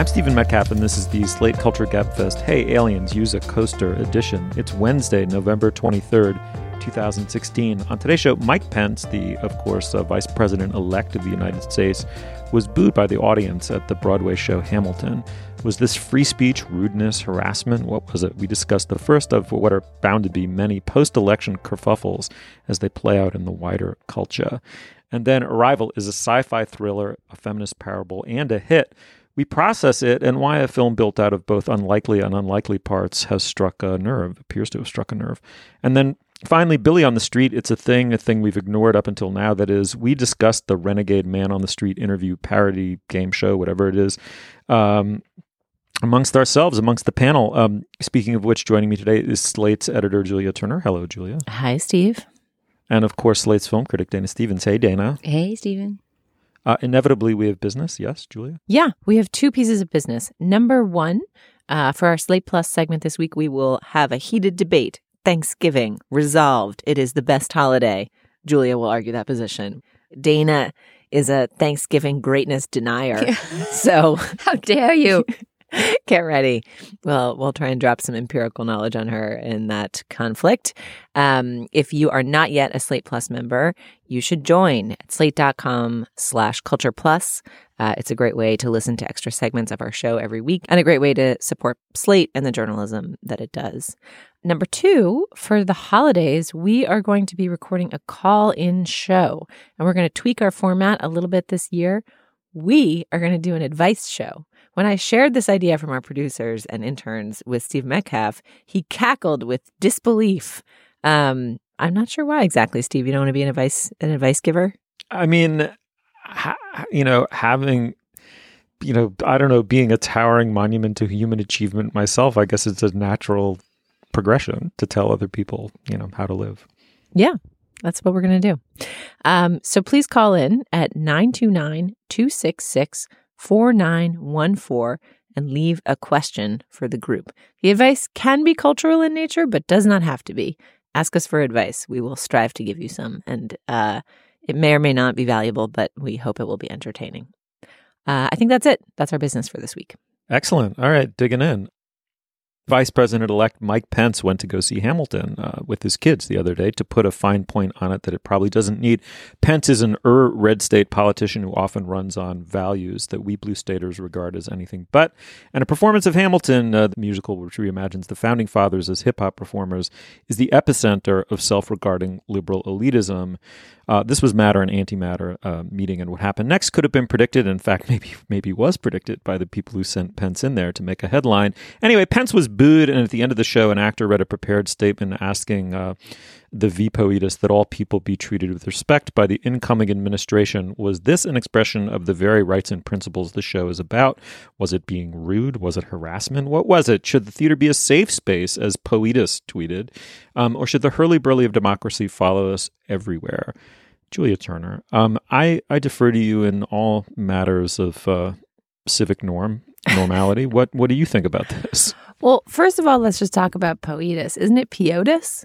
I'm Stephen Metcalf, and this is the Slate Culture Gabfest Hey Aliens Use a Coaster edition. It's Wednesday, November 23rd, 2016. On today's show, Mike Pence, the, of course, uh, Vice President elect of the United States, was booed by the audience at the Broadway show Hamilton. Was this free speech, rudeness, harassment? What was it? We discussed the first of what are bound to be many post election kerfuffles as they play out in the wider culture. And then Arrival is a sci fi thriller, a feminist parable, and a hit we process it and why a film built out of both unlikely and unlikely parts has struck a nerve, appears to have struck a nerve. And then finally, Billy on the Street, it's a thing, a thing we've ignored up until now. That is, we discussed the Renegade Man on the Street interview parody game show, whatever it is. Um, amongst ourselves, amongst the panel. Um, speaking of which, joining me today is Slate's editor, Julia Turner. Hello, Julia. Hi, Steve. And of course, Slate's film critic, Dana Stevens. Hey, Dana. Hey, Stephen. Uh, inevitably, we have business. Yes, Julia? Yeah, we have two pieces of business. Number one, uh, for our Slate Plus segment this week, we will have a heated debate. Thanksgiving resolved. It is the best holiday. Julia will argue that position. Dana is a Thanksgiving greatness denier. so, how dare you? Get ready. Well, we'll try and drop some empirical knowledge on her in that conflict. Um, if you are not yet a Slate Plus member, you should join at slate.com slash culture plus. Uh, it's a great way to listen to extra segments of our show every week and a great way to support Slate and the journalism that it does. Number two, for the holidays, we are going to be recording a call in show and we're going to tweak our format a little bit this year. We are going to do an advice show. When I shared this idea from our producers and interns with Steve Metcalf, he cackled with disbelief. Um, I'm not sure why exactly, Steve. You don't want to be an advice an advice giver. I mean, ha- you know, having you know, I don't know, being a towering monument to human achievement myself, I guess it's a natural progression to tell other people, you know, how to live. Yeah, that's what we're going to do. Um, so please call in at 929 266 4914 and leave a question for the group. The advice can be cultural in nature, but does not have to be. Ask us for advice. We will strive to give you some. And uh, it may or may not be valuable, but we hope it will be entertaining. Uh, I think that's it. That's our business for this week. Excellent. All right, digging in. Vice President elect Mike Pence went to go see Hamilton uh, with his kids the other day to put a fine point on it that it probably doesn't need. Pence is an ur red state politician who often runs on values that we blue staters regard as anything but. And a performance of Hamilton, uh, the musical which reimagines the founding fathers as hip hop performers, is the epicenter of self regarding liberal elitism. Uh, this was matter and antimatter uh, meeting, and what happened next could have been predicted. In fact, maybe maybe was predicted by the people who sent Pence in there to make a headline. Anyway, Pence was booed, and at the end of the show, an actor read a prepared statement asking uh, the V that all people be treated with respect by the incoming administration. Was this an expression of the very rights and principles the show is about? Was it being rude? Was it harassment? What was it? Should the theater be a safe space, as Poetus tweeted, um, or should the hurly burly of democracy follow us everywhere? Julia Turner, um, I, I defer to you in all matters of uh, civic norm. Normality. What What do you think about this? Well, first of all, let's just talk about POETUS. Isn't it POTUS?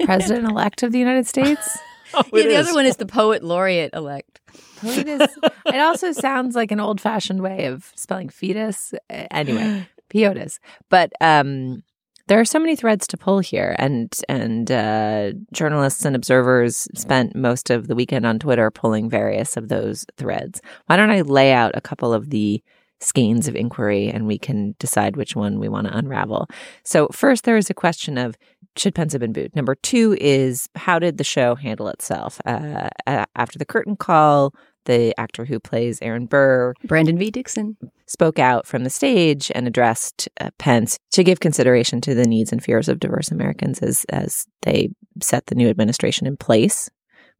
President elect of the United States? Oh, yeah, the other one is the poet laureate elect. POETUS. it also sounds like an old fashioned way of spelling fetus. Anyway, POTUS. But um, there are so many threads to pull here, and and uh, journalists and observers spent most of the weekend on Twitter pulling various of those threads. Why don't I lay out a couple of the skeins of inquiry and we can decide which one we want to unravel. So, first, there is a question of should Pence have been booed? Number two is how did the show handle itself? Uh, after the curtain call, the actor who plays Aaron Burr, Brandon V. Dixon, spoke out from the stage and addressed uh, Pence to give consideration to the needs and fears of diverse Americans as as they set the new administration in place.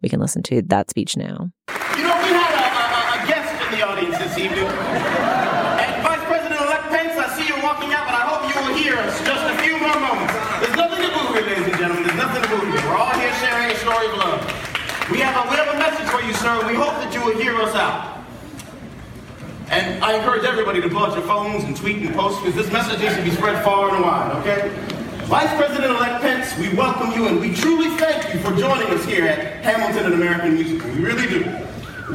We can listen to that speech now. You know, we had a, a, a guest in the audience this evening. And Vice President-elect Pence, I see you walking out, but I hope you will hear us just a few more moments. There's nothing to boo here, ladies and gentlemen. There's nothing to boo here. We're all here sharing a story of love. We have a, we have a message for you, sir. We hope that you will hear us out. And I encourage everybody to pull out your phones and tweet and post because this message needs to be spread far and wide, okay? Vice President-elect Pence, we welcome you and we truly thank you for joining us here at Hamilton and American Musical. We really do.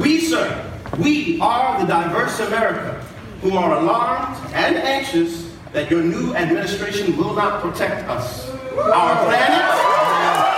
We, sir, we are the diverse America who are alarmed and anxious that your new administration will not protect us, our planet,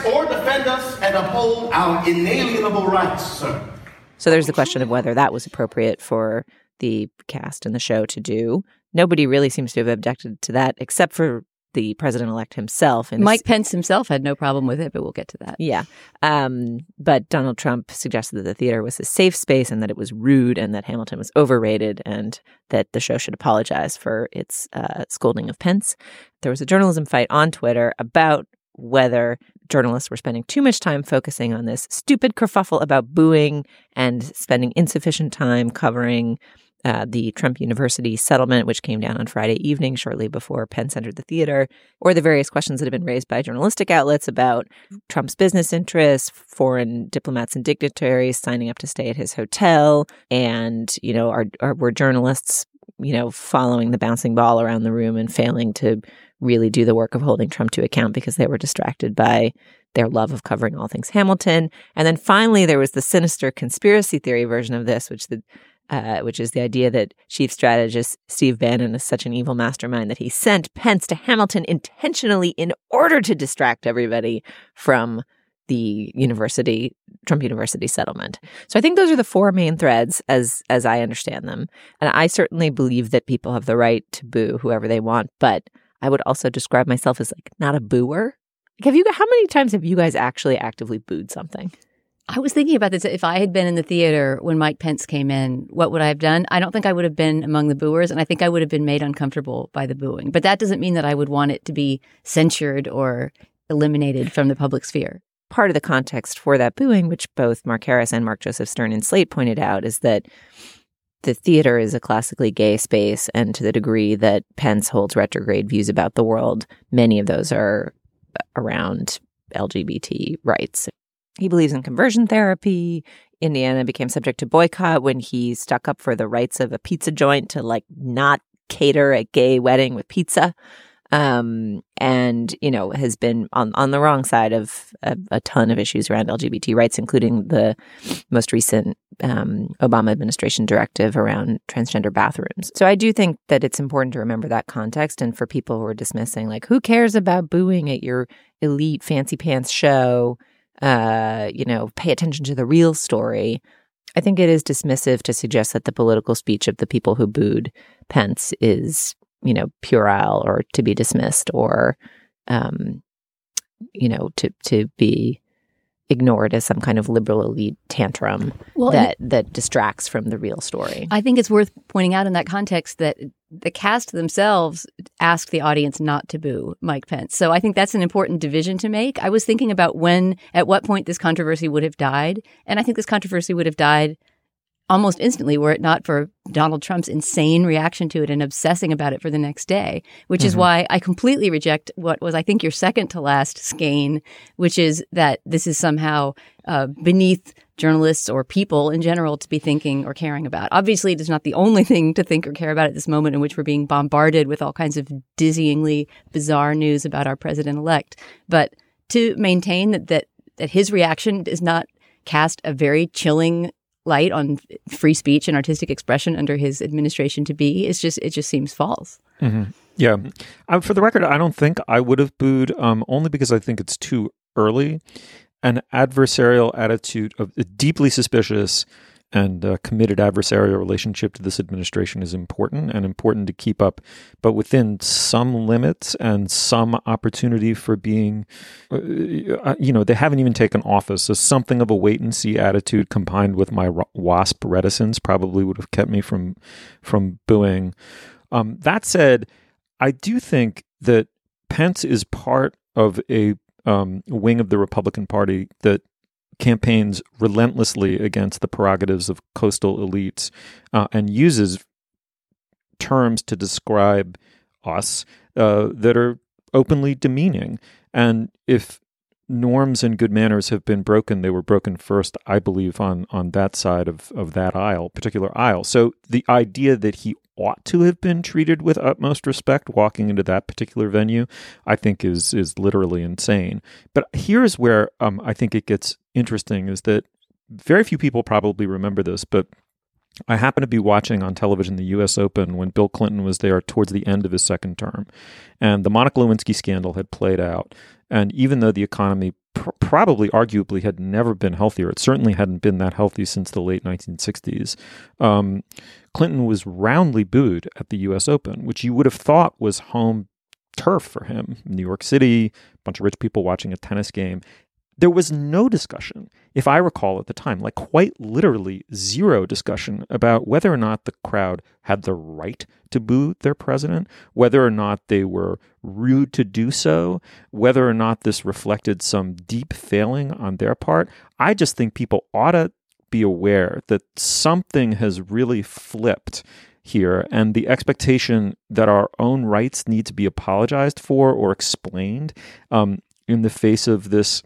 our or defend us and uphold our inalienable rights, sir. So there's the question of whether that was appropriate for the cast and the show to do. Nobody really seems to have objected to that except for the president elect himself. And Mike Pence himself had no problem with it, but we'll get to that. Yeah. Um, but Donald Trump suggested that the theater was a safe space and that it was rude and that Hamilton was overrated and that the show should apologize for its uh, scolding of Pence. There was a journalism fight on Twitter about whether journalists were spending too much time focusing on this stupid kerfuffle about booing and spending insufficient time covering uh, the Trump University settlement, which came down on Friday evening shortly before Pence entered the theater, or the various questions that have been raised by journalistic outlets about Trump's business interests, foreign diplomats and dignitaries signing up to stay at his hotel, and you know, are, are were journalists you know following the bouncing ball around the room and failing to really do the work of holding Trump to account because they were distracted by their love of covering all things Hamilton. And then finally, there was the sinister conspiracy theory version of this, which the uh, which is the idea that chief strategist Steve Bannon is such an evil mastermind that he sent Pence to Hamilton intentionally in order to distract everybody from the university Trump University settlement. So I think those are the four main threads as as I understand them. And I certainly believe that people have the right to boo whoever they want, but I would also describe myself as like not a booer. Like have you how many times have you guys actually actively booed something? I was thinking about this. If I had been in the theater when Mike Pence came in, what would I have done? I don't think I would have been among the booers, and I think I would have been made uncomfortable by the booing. But that doesn't mean that I would want it to be censured or eliminated from the public sphere. Part of the context for that booing, which both Mark Harris and Mark Joseph Stern in Slate pointed out, is that the theater is a classically gay space, and to the degree that Pence holds retrograde views about the world, many of those are around LGBT rights. He believes in conversion therapy. Indiana became subject to boycott when he stuck up for the rights of a pizza joint to like not cater a gay wedding with pizza. Um, and you know has been on on the wrong side of a, a ton of issues around LGBT rights, including the most recent um, Obama administration directive around transgender bathrooms. So I do think that it's important to remember that context, and for people who are dismissing, like, who cares about booing at your elite fancy pants show? uh, you know, pay attention to the real story. I think it is dismissive to suggest that the political speech of the people who booed Pence is, you know, puerile or to be dismissed or, um, you know, to to be ignored as some kind of liberal elite tantrum well, that that distracts from the real story. I think it's worth pointing out in that context that the cast themselves asked the audience not to boo Mike Pence. So I think that's an important division to make. I was thinking about when, at what point this controversy would have died. And I think this controversy would have died almost instantly were it not for Donald Trump's insane reaction to it and obsessing about it for the next day, which is why I completely reject what was, I think, your second to last skein, which is that this is somehow uh, beneath journalists or people in general to be thinking or caring about. Obviously, it is not the only thing to think or care about at this moment in which we're being bombarded with all kinds of dizzyingly bizarre news about our president elect. But to maintain that, that that his reaction does not cast a very chilling light on free speech and artistic expression under his administration to be is just it just seems false. Yeah. Uh, for the record, I don't think I would have booed, um, only because I think it's too early. An adversarial attitude of a deeply suspicious and uh, committed adversarial relationship to this administration is important and important to keep up, but within some limits and some opportunity for being, uh, you know, they haven't even taken office. So something of a wait and see attitude combined with my wasp reticence probably would have kept me from from booing. Um, that said, I do think that Pence is part of a um, wing of the Republican Party that campaigns relentlessly against the prerogatives of coastal elites uh, and uses terms to describe us uh, that are openly demeaning. And if norms and good manners have been broken, they were broken first, I believe, on on that side of of that aisle, particular aisle. So the idea that he ought to have been treated with utmost respect walking into that particular venue, I think is is literally insane. But here's where um, I think it gets interesting: is that very few people probably remember this, but I happened to be watching on television the U.S. Open when Bill Clinton was there towards the end of his second term, and the Monica Lewinsky scandal had played out. And even though the economy pr- probably, arguably, had never been healthier, it certainly hadn't been that healthy since the late 1960s. Um, Clinton was roundly booed at the U.S. Open, which you would have thought was home turf for him. New York City, a bunch of rich people watching a tennis game. There was no discussion, if I recall at the time, like quite literally zero discussion about whether or not the crowd had the right to boo their president, whether or not they were rude to do so, whether or not this reflected some deep failing on their part. I just think people ought to be aware that something has really flipped here and the expectation that our own rights need to be apologized for or explained um, in the face of this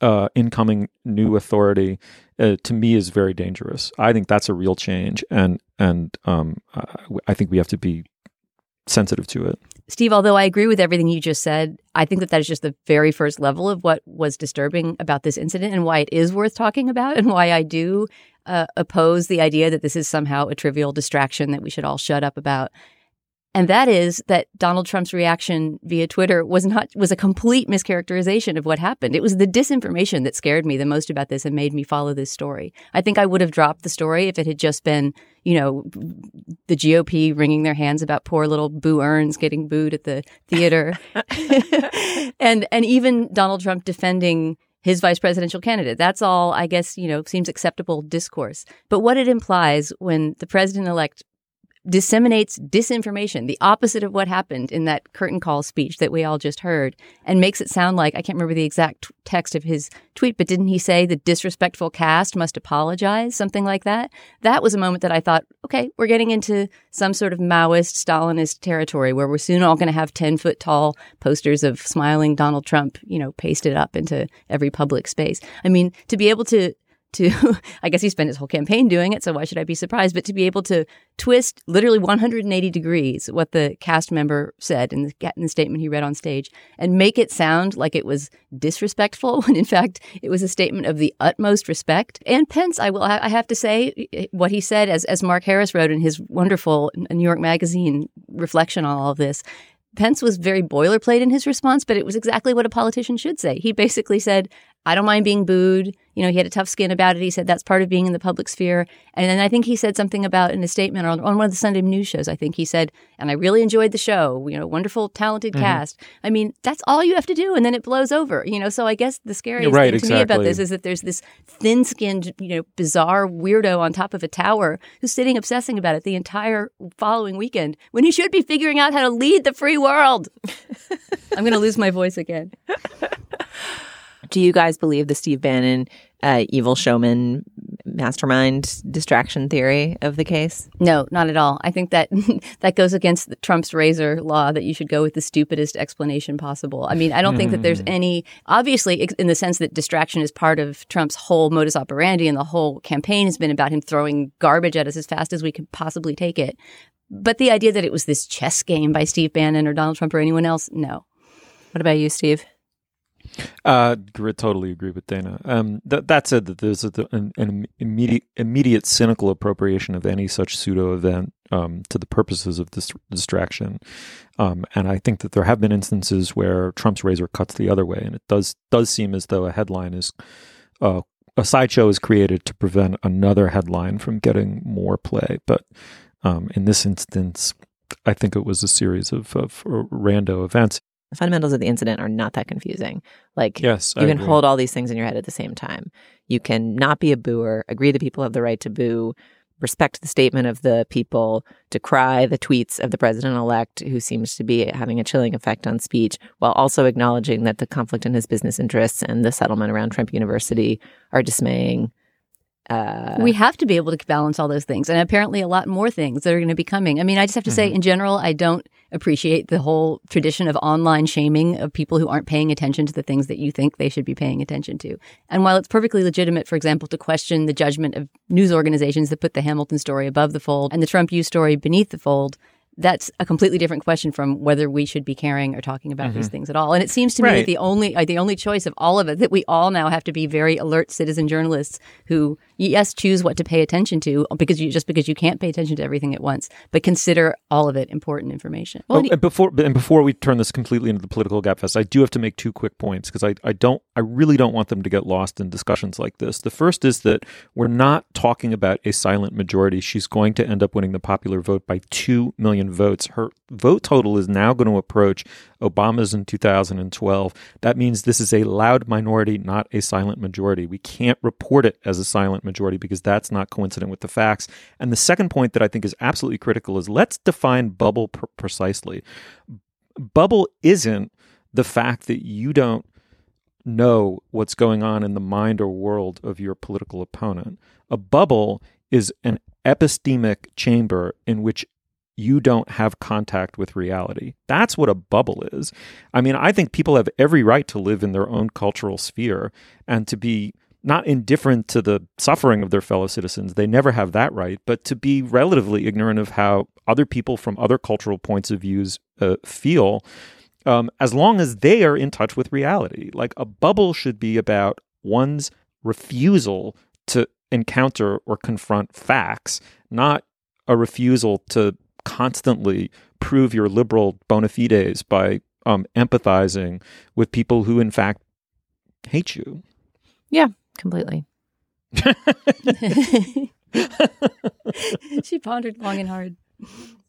uh, incoming new authority uh, to me is very dangerous. I think that's a real change, and and um, I think we have to be sensitive to it. Steve, although I agree with everything you just said, I think that that is just the very first level of what was disturbing about this incident and why it is worth talking about and why I do uh, oppose the idea that this is somehow a trivial distraction that we should all shut up about. And that is that Donald Trump's reaction via Twitter was not was a complete mischaracterization of what happened. It was the disinformation that scared me the most about this and made me follow this story. I think I would have dropped the story if it had just been, you know, the GOP wringing their hands about poor little Boo Earns getting booed at the theater, and and even Donald Trump defending his vice presidential candidate. That's all, I guess, you know, seems acceptable discourse. But what it implies when the president elect disseminates disinformation, the opposite of what happened in that curtain call speech that we all just heard, and makes it sound like I can't remember the exact t- text of his tweet, but didn't he say the disrespectful cast must apologize? Something like that. That was a moment that I thought, okay, we're getting into some sort of Maoist, Stalinist territory where we're soon all going to have 10 foot tall posters of smiling Donald Trump, you know, pasted up into every public space. I mean, to be able to to, I guess he spent his whole campaign doing it, so why should I be surprised? But to be able to twist literally 180 degrees what the cast member said in the, in the statement he read on stage and make it sound like it was disrespectful when in fact it was a statement of the utmost respect. And Pence, I will, I have to say what he said, as, as Mark Harris wrote in his wonderful New York Magazine reflection on all of this, Pence was very boilerplate in his response, but it was exactly what a politician should say. He basically said, I don't mind being booed. You know, he had a tough skin about it. He said that's part of being in the public sphere. And then I think he said something about in a statement on, on one of the Sunday news shows. I think he said, and I really enjoyed the show, you know, wonderful, talented Mm-hmm. cast. I mean, that's all you have to do. And then it blows over, you know. So I guess the scariest Right, thing to me about this is that there's this thin skinned, you know, bizarre weirdo on top of a tower who's sitting obsessing about it the entire following weekend when he should be figuring out how to lead the free world. I'm going to lose my voice again. Do you guys believe the Steve Bannon uh, evil showman mastermind distraction theory of the case? No, not at all. I think that that goes against Trump's razor law that you should go with the stupidest explanation possible. I mean, I don't think that there's Hmm. any, obviously, in the sense that distraction is part of Trump's whole modus operandi and the whole campaign has been about him throwing garbage at us as fast as we could possibly take it. But the idea that it was this chess game by Steve Bannon or Donald Trump or anyone else, no. What about you, Steve? Uh, gr- totally agree with Dana. Um, th- that said, that there's a, an, an immediate, immediate cynical appropriation of any such pseudo event um, to the purposes of this distraction, um, and I think that there have been instances where Trump's razor cuts the other way, and it does does seem as though a headline is uh, a sideshow is created to prevent another headline from getting more play. But um, in this instance, I think it was a series of, of rando events. The fundamentals of the incident are not that confusing. Like, Yes, I you can agree. hold all these things in your head at the same time. You can not be a booer, agree that people have the right to boo, respect the statement of the people, decry the tweets of the president elect, who seems to be having a chilling effect on speech, while also acknowledging that the conflict in his business interests and the settlement around Trump University are dismaying. Uh, we have to be able to balance all those things and apparently a lot more things that are going to be coming. I mean, I just have to say, in general, I don't appreciate the whole tradition of online shaming of people who aren't paying attention to the things that you think they should be paying attention to. And while it's perfectly legitimate, for example, to question the judgment of news organizations that put the Hamilton story above the fold and the Trump U story beneath the fold, that's a completely different question from whether we should be caring or talking about these things at all. And it seems to me Right. that the only uh, the only choice of all of it that we all now have to be very alert citizen journalists who yes choose what to pay attention to because you just because you can't pay attention to everything at once, but consider all of it important information. Oh, and before and before we turn this completely into the political gabfest, I do have to make two quick points because I, I don't I really don't want them to get lost in discussions like this. The first is that we're not talking about a silent majority. She's going to end up winning the popular vote by two million votes. Her vote total is now going to approach Obama's in 2012. That means this is a loud minority, not a silent majority. We can't report it as a silent majority because that's not coincident with the facts. And the second point that I think is absolutely critical is let's define bubble pr- precisely. Bubble isn't the fact that you don't know what's going on in the mind or world of your political opponent. A bubble is an epistemic chamber in which you don't have contact with reality. That's what a bubble is. I mean, I think people have every right to live in their own cultural sphere and to be not indifferent to the suffering of their fellow citizens. They never have that right, but to be relatively ignorant of how other people from other cultural points of views uh, feel um, as long as they are in touch with reality. Like a bubble should be about one's refusal to encounter or confront facts, not a refusal to constantly prove your liberal bona fides by um, empathizing with people who, in fact, hate you. yeah, completely. she pondered long and hard.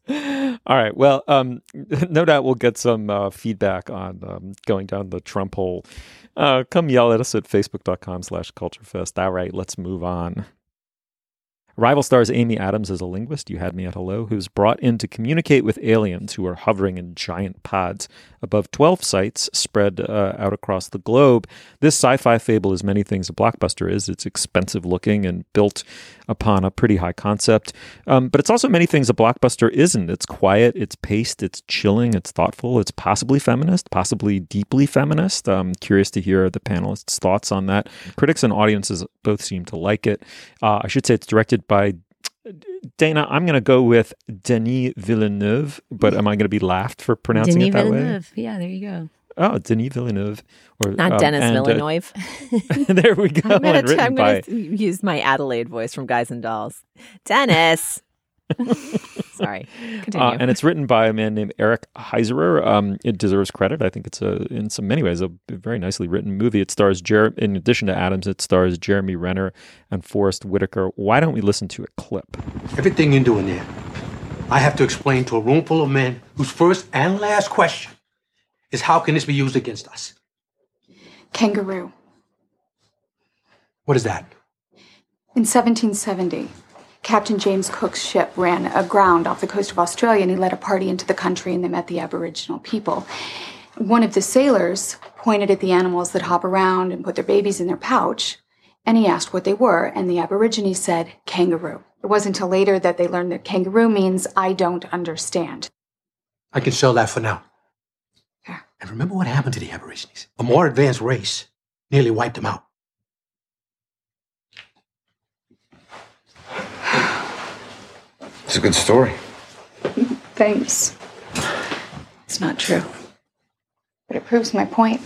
All right. Well, um, no doubt we'll get some uh, feedback on um, going down the Trump hole. Uh, come yell at us at facebook.com slash culturefest. All right, let's move on. Arrival stars Amy Adams as a linguist, you had me at hello, who's brought in to communicate with aliens who are hovering in giant pods above 12 sites spread uh, out across the globe. This sci fi fable is many things a blockbuster is. It's expensive looking and built upon a pretty high concept. Um, but it's also many things a blockbuster isn't. It's quiet, it's paced, it's chilling, it's thoughtful, it's possibly feminist, possibly deeply feminist. I'm curious to hear the panelists' thoughts on that. Critics and audiences both seem to like it. Uh, I should say it's directed by Dana. I'm going to go with Denis Villeneuve, but am I going to be laughed for pronouncing Denis it that way? Villeneuve. Yeah, there you go. Oh, Denis Villeneuve, or Not um, Dennis and, uh, Villeneuve. there we go. I'm gonna, and written I'm by gonna use my Adelaide voice from Guys and Dolls. Dennis. Sorry. Continue. Uh, and it's written by a man named Eric Heiserer. Um, it deserves credit. I think it's a, in some many ways, a very nicely written movie. It stars, Jer- in addition to Adams, it stars Jeremy Renner and Forest Whitaker. Why don't we listen to a clip? Everything you're doing there, I have to explain to a room full of men whose first and last question is how can this be used against us? Kangaroo. What is that? In 1770, Captain James Cook's ship ran aground off the coast of Australia and he led a party into the country and they met the Aboriginal people. One of the sailors pointed at the animals that hop around and put their babies in their pouch and he asked what they were, and the Aborigines said kangaroo. It wasn't until later that they learned that kangaroo means I don't understand. I can sell that for now. Yeah. And remember what happened to the Aborigines? A more advanced race nearly wiped them out. It's a good story. Thanks. It's not true. But it proves my point.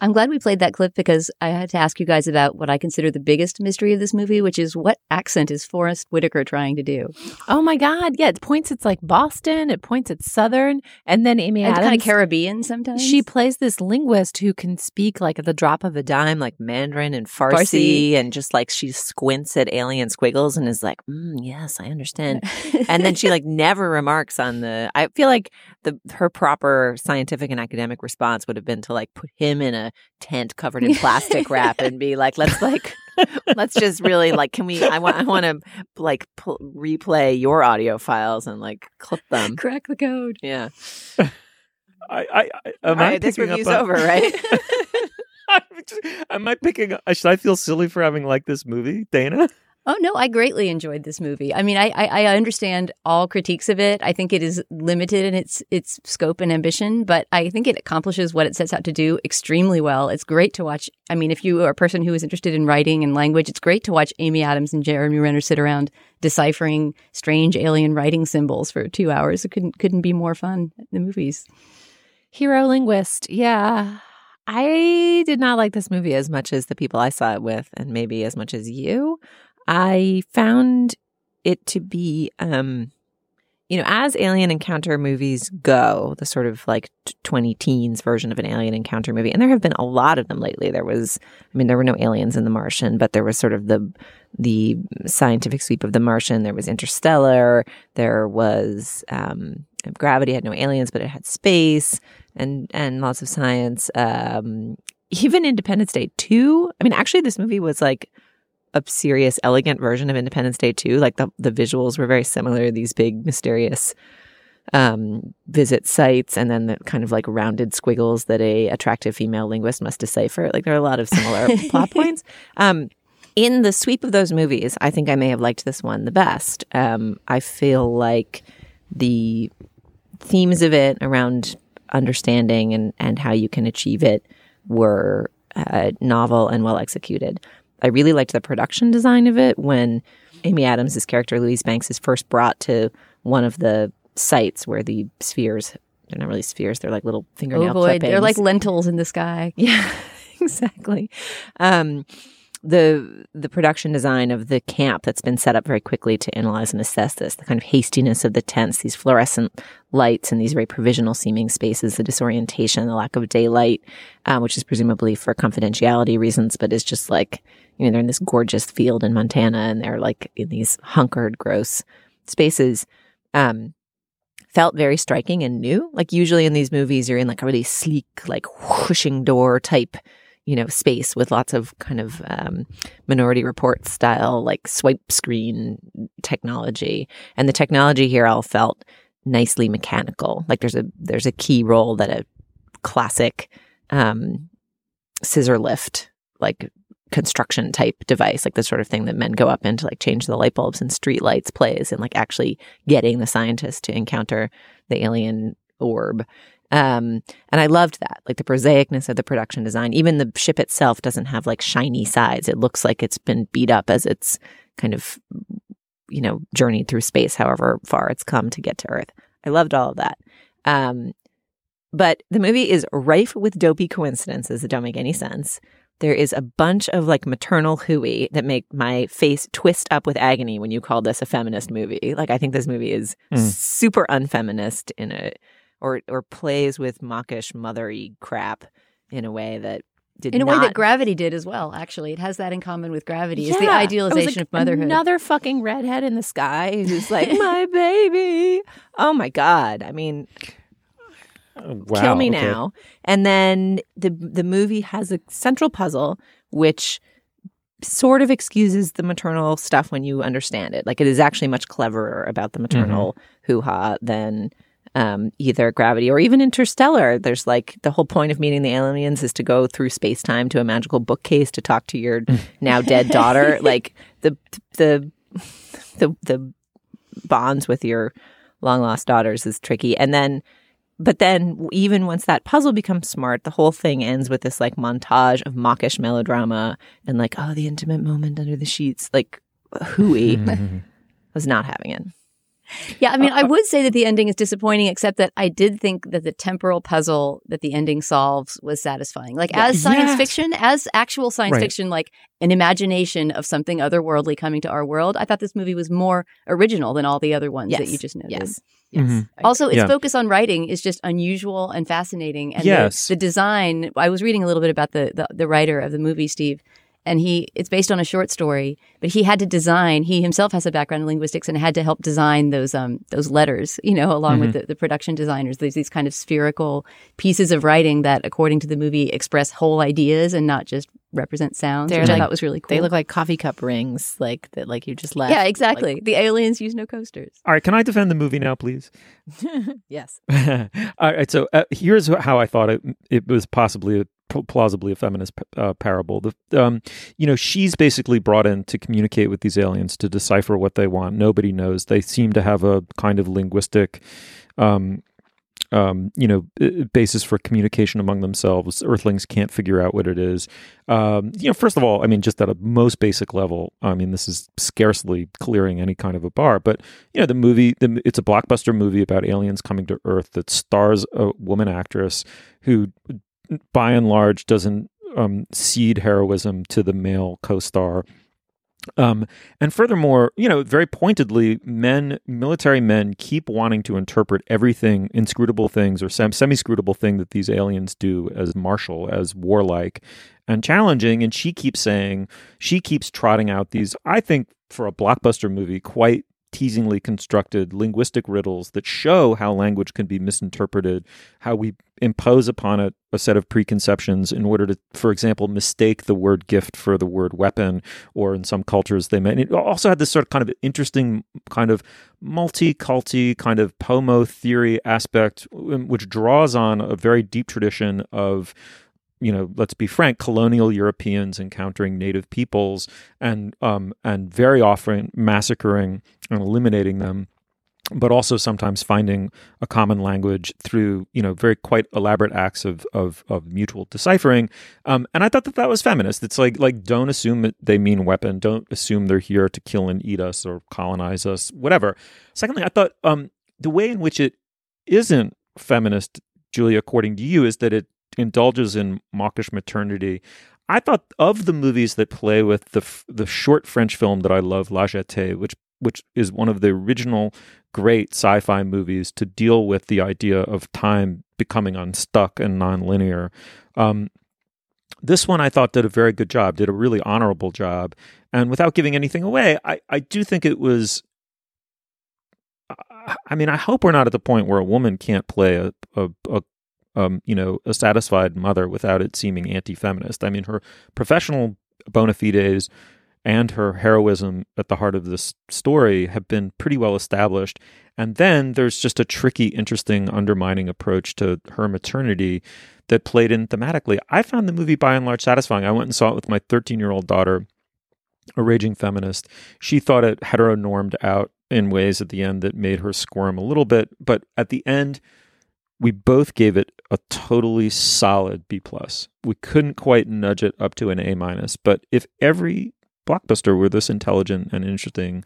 I'm glad we played that clip because I had to ask you guys about what I consider the biggest mystery of this movie, which is what accent is Forest Whitaker trying to do? Oh my God. Yeah. It points it's like Boston, it points it's Southern. And then Amy And Adams. kind of Caribbean sometimes. She plays this linguist who can speak like at the drop of a dime, like Mandarin and Farsi, Farsi. and just like she squints at alien squiggles and is like, mm, "Yes, I understand." and then she like never remarks on the. I feel like the her proper scientific and academic response would have been to like put him in a tent covered in plastic wrap and be like, "Let's like." Let's just really like. Can we? I want. I want to like pl- replay your audio files and like clip them. Crack the code. Yeah. I, I, I am All I right, this picking up review's on- over, right? I'm just- am I picking up? Should I feel silly for having liked this movie, Dana? Oh no, I greatly enjoyed this movie. I mean, I, I I understand all critiques of it. I think it is limited in its its scope and ambition, but I think it accomplishes what it sets out to do extremely well. It's great to watch. I mean, if you are a person who is interested in writing and language, it's great to watch Amy Adams and Jeremy Renner sit around deciphering strange alien writing symbols for two hours. It couldn't couldn't be more fun. The movies. Hero linguist. Yeah. I did not like this movie as much as the people I saw it with, and maybe as much as you. I found it to be, um, you know, as alien encounter movies go, the sort of like 20 teens version of an alien encounter movie, and there have been a lot of them lately. There was, I mean, there were no aliens in The Martian, but there was sort of the the scientific sweep of The Martian. There was Interstellar. There was um, Gravity had no aliens, but it had space and and lots of science. Um, even Independence Day two. I mean, actually, this movie was like a serious, elegant version of Independence Day too. Like the the visuals were very similar. These big, mysterious um, visit sites, and then the kind of like rounded squiggles that a attractive female linguist must decipher. Like there are a lot of similar plot points. Um, in the sweep of those movies, I think I may have liked this one the best. Um, I feel like the themes of it around understanding and, and how you can achieve it were uh, novel and well executed. I really liked the production design of it when Amy Adams' character, Louise Banks, is first brought to one of the sites where the spheres, they're not really spheres, they're like little fingernail Oh boy, clippings. they're like lentils in the sky. Yeah, exactly. Um, the the production design of the camp that's been set up very quickly to analyze and assess this, the kind of hastiness of the tents, these fluorescent lights and these very provisional seeming spaces, the disorientation, the lack of daylight, um, which is presumably for confidentiality reasons, but is just like you know they're in this gorgeous field in Montana and they're like in these hunkered, gross spaces. Um, felt very striking and new. Like usually in these movies, you're in like a really sleek, like whooshing door type, you know, space with lots of kind of um, Minority Report style, like swipe screen technology. And the technology here all felt nicely mechanical. Like there's a there's a key role that a classic um, scissor lift, like construction type device, like the sort of thing that men go up in to like change the light bulbs and street lights plays and like actually getting the scientist to encounter the alien orb. Um, and I loved that, like the prosaicness of the production design. Even the ship itself doesn't have like shiny sides. It looks like it's been beat up as it's kind of, you know, journeyed through space, however far it's come to get to Earth. I loved all of that. Um, but the movie is rife with dopey coincidences that don't make any sense. There is a bunch of like maternal hooey that make my face twist up with agony when you call this a feminist movie. Like I think this movie is Mm. super unfeminist in a or or plays with mawkish mothery crap in a way that did in a not way that Gravity did as well. Actually, it has that in common with Gravity. Is the Yeah. It was idealization like of motherhood. Another fucking redhead in the sky who's like my baby. Oh my god! I mean, Wow, kill me okay. now. And then the the movie has a central puzzle which sort of excuses the maternal stuff when you understand it. Like it is actually much cleverer about the mm-hmm. maternal hoo ha than um, either gravity or even interstellar. There's like the whole point of meeting the aliens is to go through space time to a magical bookcase to talk to your now dead daughter. Like the the the the bonds with your long lost daughters is tricky, and then. But then, even once that puzzle becomes smart, the whole thing ends with this like montage of mawkish melodrama and like, oh, the intimate moment under the sheets, like hooey. I was not having it. Yeah, I mean, I would say that the ending is disappointing, except that I did think that the temporal puzzle that the ending solves was satisfying. Like, as science Yes. fiction, as actual science Right. fiction, like an imagination of something otherworldly coming to our world, I thought this movie was more original than all the other ones that you just noted. Yes. Yes. Mhm. Also, its Yeah. focus on writing is just unusual and fascinating. And the- Yes. the, design, I was reading a little bit about the, the, the writer of the movie, Steve, and he it's based on a short story, but he had to design. He himself has a background in linguistics and had to help design those um those letters, you know, along with the, the production designers. There's these kind of spherical pieces of writing that, according to the movie, express whole ideas and not just represent sounds, They're which I thought was really cool. They look like coffee cup rings, like that, like you just left. yeah, exactly. the aliens use no coasters. All right, can I defend the movie now, please? yes. All right, so uh, here's how I thought it it was possibly a, plausibly a feminist uh, parable. The um, you know, she's basically brought in to communicate with these aliens to decipher what they want. Nobody knows. They seem to have a kind of linguistic. Um, um, you know, basis for communication among themselves. Earthlings can't figure out what it is. Um, you know, first of all, I mean, just at a most basic level, I mean, this is scarcely clearing any kind of a bar. But you know, the movie, the, it's a blockbuster movie about aliens coming to Earth that stars a woman actress who, by and large, doesn't um, cede heroism to the male co-star. Um, and furthermore, you know, very pointedly, men, military men, keep wanting to interpret everything, inscrutable things or sem- semi-scrutable thing that these aliens do as martial, as warlike, and challenging. And she keeps saying, she keeps trotting out these, I think, for a blockbuster movie, quite teasingly constructed linguistic riddles that show how language can be misinterpreted, how we impose upon it a set of preconceptions in order to, for example, mistake the word gift for the word weapon, or in some cultures they may. And it also had this sort of kind of interesting kind of multi-culty kind of pomo theory aspect, um, which draws on a very deep tradition of you know, let's be frank, colonial Europeans encountering native peoples and um, and very often massacring and eliminating them, but also sometimes finding a common language through you know very quite elaborate acts of of, of mutual deciphering. Um, and I thought that that was feminist. It's like like don't assume that they mean weapon. Don't assume they're here to kill and eat us or colonize us. Whatever. Secondly, I thought um, the way in which it isn't feminist, Julia, according to you, is that it indulges in mawkish maternity. I thought of the movies that play with the the short French film that I love, La Jetée, which which is one of the original great sci-fi movies to deal with the idea of time becoming unstuck and nonlinear. Um, this one I thought did a very good job, did a really honorable job, and without giving anything away, I I do think it was. I mean, I hope we're not at the point where a woman can't play a a, a um, you know, a satisfied mother without it seeming anti-feminist. I mean, her professional bona fides and her heroism at the heart of this story have been pretty well established. And then there's just a tricky, interesting, undermining approach to her maternity that played in thematically. I found the movie by and large satisfying. I went and saw it with my 13 year old daughter, a raging feminist. She thought it heteronormed out in ways at the end that made her squirm a little bit. But at the end, we both gave it a totally solid B plus. We couldn't quite nudge it up to an A minus, but if every blockbuster were this intelligent and interesting,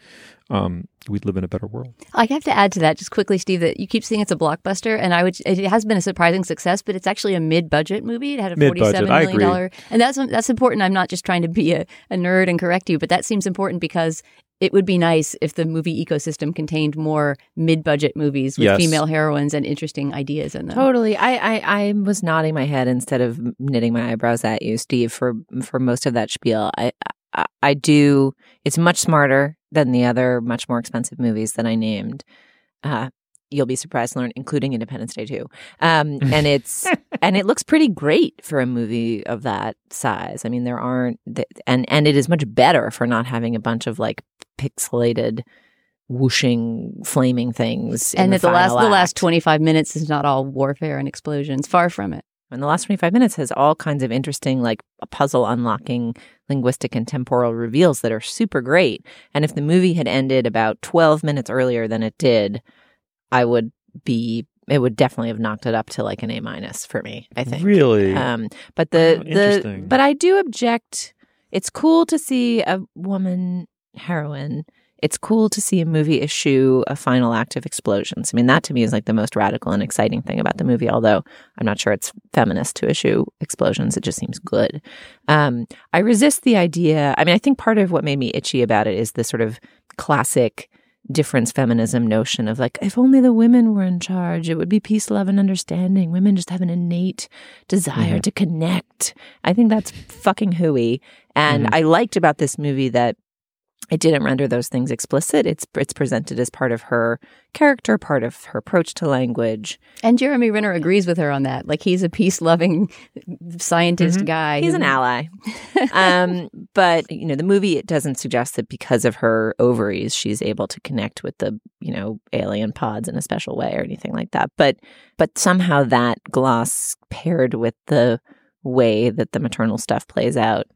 um, we'd live in a better world. I have to add to that just quickly, Steve, that you keep saying it's a blockbuster, and I would. It has been a surprising success, but it's actually a mid-budget movie. It had a Mid-budget, forty-seven I agree. and that's that's important. I'm not just trying to be a, a nerd and correct you, but that seems important because it would be nice if the movie ecosystem contained more mid-budget movies with Yes. female heroines and interesting ideas in them. Totally. I, I I was nodding my head instead of knitting my eyebrows at you, Steve, for for most of that spiel. I I, I do. It's much smarter than the other, much more expensive movies that I named. Uh, you'll be surprised to learn, including Independence Day too. Um, and it's and it looks pretty great for a movie of that size. I mean, there aren't, th- and and it is much better for not having a bunch of like pixelated whooshing, flaming things. in and the that the last final the last 25 minutes is not all warfare and explosions. Far from it. And the last 25 minutes has all kinds of interesting, like puzzle unlocking linguistic and temporal reveals that are super great. And if the movie had ended about 12 minutes earlier than it did, I would be, it would definitely have knocked it up to like an A minus for me, I think. Really? Um, but the, Oh, the, interesting. but I do object. It's cool to see a woman heroine. It's cool to see a movie issue a final act of explosions. I mean, that to me is like the most radical and exciting thing about the movie, although I'm not sure it's feminist to issue explosions. It just seems good. Um, I resist the idea. I mean, I think part of what made me itchy about it is the sort of classic difference feminism notion of like, if only the women were in charge, it would be peace, love, and understanding. Women just have an innate desire Mhm. to connect. I think that's fucking hooey. And Mhm. I liked about this movie that it didn't render those things explicit. It's it's presented as part of her character, part of her approach to language. And Jeremy Renner agrees with her on that. Like he's a peace loving scientist guy. Mm-hmm. He's an ally. um, but you know, the movie it doesn't suggest that because of her ovaries, she's able to connect with the you know alien pods in a special way or anything like that. But but somehow that gloss paired with the way that the maternal stuff plays out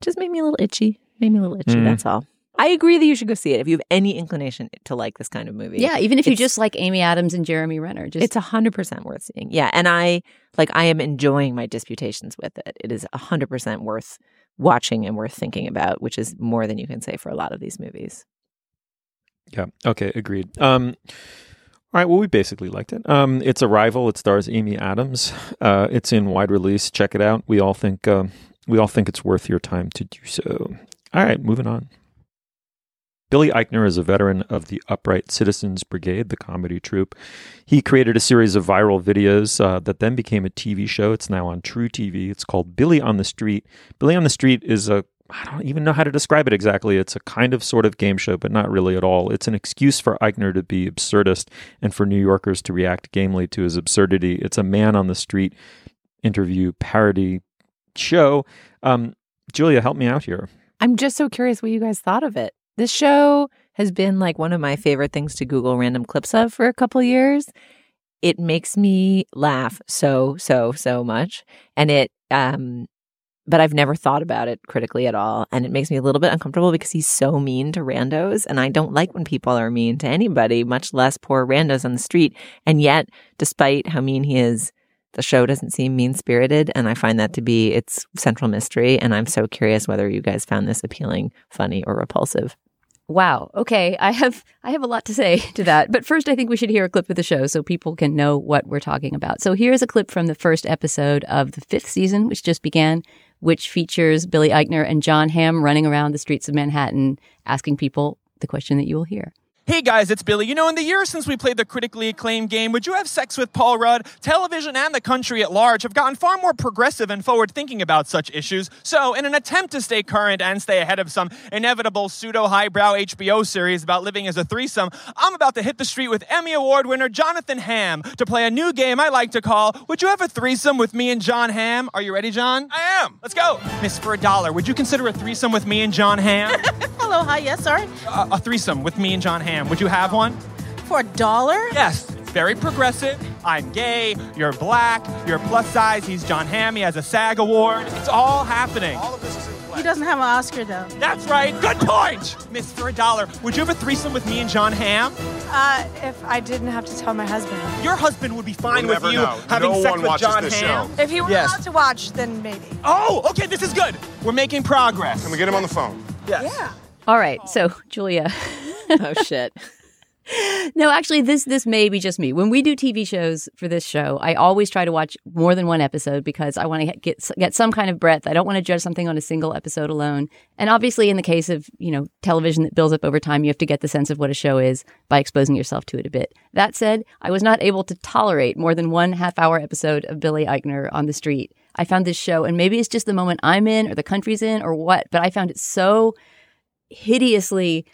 just made me a little itchy. Made me a little itchy. Mm. That's all. I agree that you should go see it if you have any inclination to like this kind of movie. Yeah, even if you just like Amy Adams and Jeremy Renner. Just it's a hundred percent worth seeing. Yeah, and I like I am enjoying my disputations with it. It is a hundred percent worth watching and worth thinking about, which is more than you can say for a lot of these movies. Yeah. Okay. Agreed. Um, all right. Well, we basically liked it. Um, it's Arrival. It stars Amy Adams. Uh, it's in wide release. Check it out. We all think um, we all think it's worth your time to do so. All right. Moving on. Billy Eichner is a veteran of the Upright Citizens Brigade, the comedy troupe. He created a series of viral videos uh, that then became a TV show. It's now on truTV. It's called Billy on the Street. Billy on the Street is a I don't even know how to describe it exactly. It's a kind of sort of game show, but not really at all. It's an excuse for Eichner to be absurdist and for New Yorkers to react gamely to his absurdity. It's a man on the street interview parody show. Um, Julia, help me out here. I'm just so curious what you guys thought of it. This show has been like one of my favorite things to Google random clips of for a couple years. It makes me laugh so so so much, and it um but I've never thought about it critically at all. And it makes me a little bit uncomfortable because he's so mean to randos. And I don't like when people are mean to anybody, much less poor randos on the street. And yet, despite how mean he is, the show doesn't seem mean spirited. And I find that to be its central mystery. And I'm so curious whether you guys found this appealing, funny, or repulsive. Wow. Okay, I have I have a lot to say to that. But first I think we should hear a clip of the show so people can know what we're talking about. So here's a clip from the first episode of the 5th season which just began, which features Billy Eichner and Jon Hamm running around the streets of Manhattan asking people the question that you will hear. Hey guys, it's Billy. You know, in the years since we played the critically acclaimed game, Would You Have Sex with Paul Rudd? Television and the country at large have gotten far more progressive and forward thinking about such issues. So, in an attempt to stay current and stay ahead of some inevitable pseudo highbrow HBO series about living as a threesome, I'm about to hit the street with Emmy Award winner Jonathan Hamm to play a new game I like to call Would You Have a Threesome with Me and Jon Hamm? Are you ready, Jon? I am. Let's go. Miss, for a dollar, would you consider a threesome with me and Jon Hamm? Hello, hi, yes, sorry. a, a threesome with me and Jon Hamm. Would you have one? For a dollar? Yes. Very progressive. I'm gay. You're black. You're plus size. He's Jon Hamm. He has a SAG award. It's all happening. All of this is in play. He doesn't have an Oscar, though. That's right. Good point. Miss, for a dollar, would you have a threesome with me and Jon Hamm? Uh, if I didn't have to tell my husband. Your husband would be fine We'll with you know. having No sex one with Jon this Hamm. show. If he were Yes. allowed to watch, then maybe. Oh, okay. This is good. We're making progress. Can we get him on the phone? Yes. Yeah. All right. So, Julia. oh shit. No, actually, this this may be just me. When we do TV shows for this show, I always try to watch more than one episode because I want to get get some kind of breadth. I don't want to judge something on a single episode alone. And obviously, in the case of you know television that builds up over time, you have to get the sense of what a show is by exposing yourself to it a bit. That said, I was not able to tolerate more than one half hour episode of Billy Eichner on the street. I found this show, and maybe it's just the moment I'm in or the country's in or what, but I found it so hideously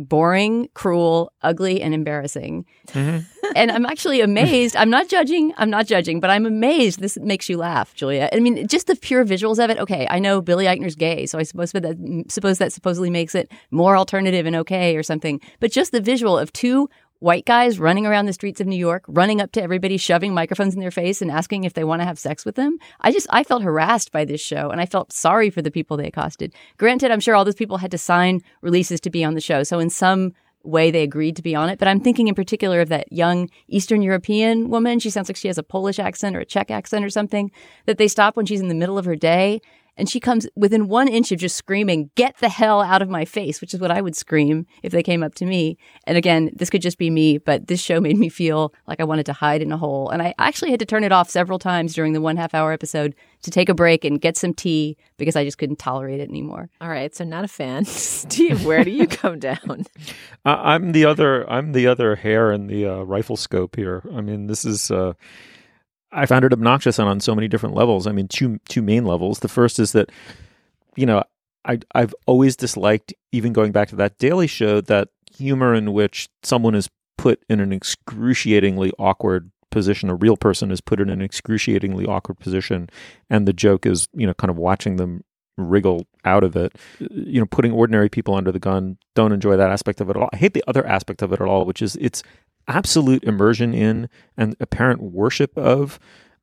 boring, cruel, ugly, and embarrassing. Mm-hmm. and I'm actually amazed. I'm not judging. I'm not judging, but I'm amazed. This makes you laugh, Julia. I mean, just the pure visuals of it. Okay, I know Billy Eichner's gay, so I suppose that suppose that supposedly makes it more alternative and okay or something. But just the visual of two white guys running around the streets of New York, running up to everybody, shoving microphones in their face and asking if they want to have sex with them. I just, I felt harassed by this show and I felt sorry for the people they accosted. Granted, I'm sure all those people had to sign releases to be on the show. So in some way they agreed to be on it. But I'm thinking in particular of that young Eastern European woman. She sounds like she has a Polish accent or a Czech accent or something that they stop when she's in the middle of her day and she comes within one inch of just screaming, Get the hell out of my face, which is what I would scream if they came up to me. And again, this could just be me, but this show made me feel like I wanted to hide in a hole. And I actually had to turn it off several times during the one half hour episode to take a break and get some tea because I just couldn't tolerate it anymore. All right, so not a fan. Steve, where do you come down? Uh, I'm the other. I'm the other hair in the uh, rifle scope here. I mean, this is. Uh, I found it obnoxious and on so many different levels. I mean, two two main levels. The first is that, you know, I I've always disliked, even going back to that Daily Show, that humor in which someone is put in an excruciatingly awkward position. A real person is put in an excruciatingly awkward position, and the joke is, you know, kind of watching them wriggle out of it. You know, putting ordinary people under the gun. Don't enjoy that aspect of it at all. I hate the other aspect of it at all, which is it's absolute immersion in and apparent worship of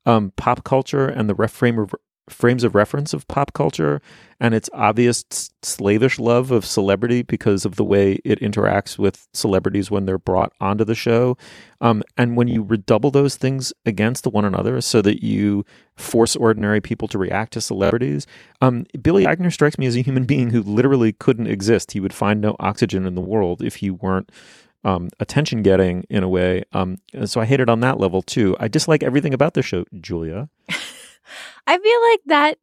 um, pop culture and the ref frame of frames of reference of pop culture and its obvious slavish love of celebrity because of the way it interacts with celebrities when they're brought onto the show. Um, and when you redouble those things against one another so that you force ordinary people to react to celebrities, um, Billy Eichner strikes me as a human being who literally couldn't exist. He would find no oxygen in the world if he weren't um, attention getting in a way. Um, so I hate it on that level too. I dislike everything about the show, Julia. I feel like that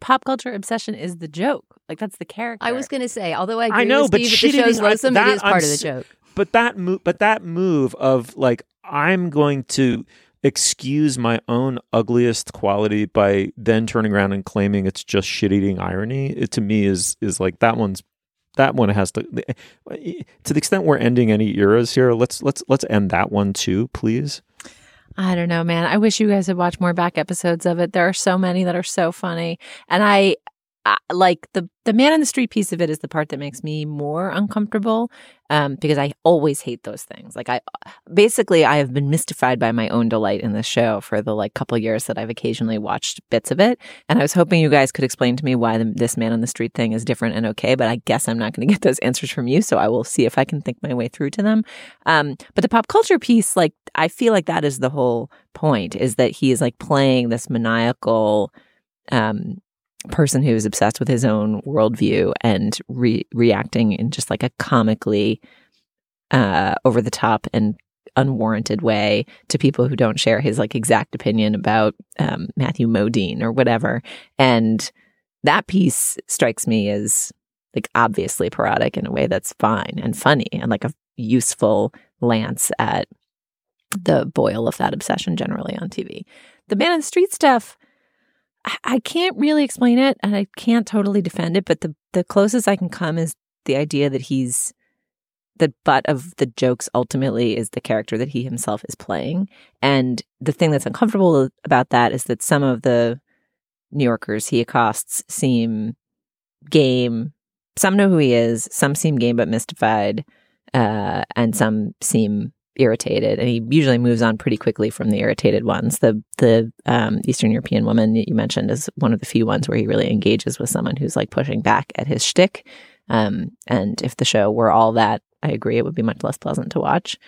pop culture obsession is the joke. Like that's the character. I was going to say, although I agree I know, with but Steve she that the show's didn't- loathsome, that it is part I'm of the joke. But that move, but that move of like I'm going to excuse my own ugliest quality by then turning around and claiming it's just shit eating irony. It to me is is like that one's that one has to to the extent we're ending any eras here. Let's let's let's end that one too, please. I don't know, man. I wish you guys had watched more back episodes of it. There are so many that are so funny, and I, Like the the man in the street piece of it is the part that makes me more uncomfortable, um, because I always hate those things. Like I, basically, I have been mystified by my own delight in this show for the like couple years that I've occasionally watched bits of it, and I was hoping you guys could explain to me why the, this man on the street thing is different and okay. But I guess I'm not going to get those answers from you, so I will see if I can think my way through to them. Um, but the pop culture piece, like I feel like that is the whole point, is that he is like playing this maniacal um, person who is obsessed with his own worldview and re- reacting in just like a comically uh, over the top and unwarranted way to people who don't share his like exact opinion about um, Matthew Modine or whatever. And that piece strikes me as like obviously parodic in a way that's fine and funny and like a useful lance at the boil of that obsession generally on TV. The man in the street stuff, I, can't really explain it and I can't totally defend it, but the, the closest I can come is the idea that he's the butt of the jokes ultimately is the character that he himself is playing. And the thing that's uncomfortable about that is that some of the New Yorkers he accosts seem game. Some know who he is, some seem game but mystified, uh, and some seem irritated. And he usually moves on pretty quickly from the irritated ones. The the um, Eastern European woman that you mentioned is one of the few ones where he really engages with someone who's like pushing back at his shtick. Um, and if the show were all that, I agree, it would be much less pleasant to watch.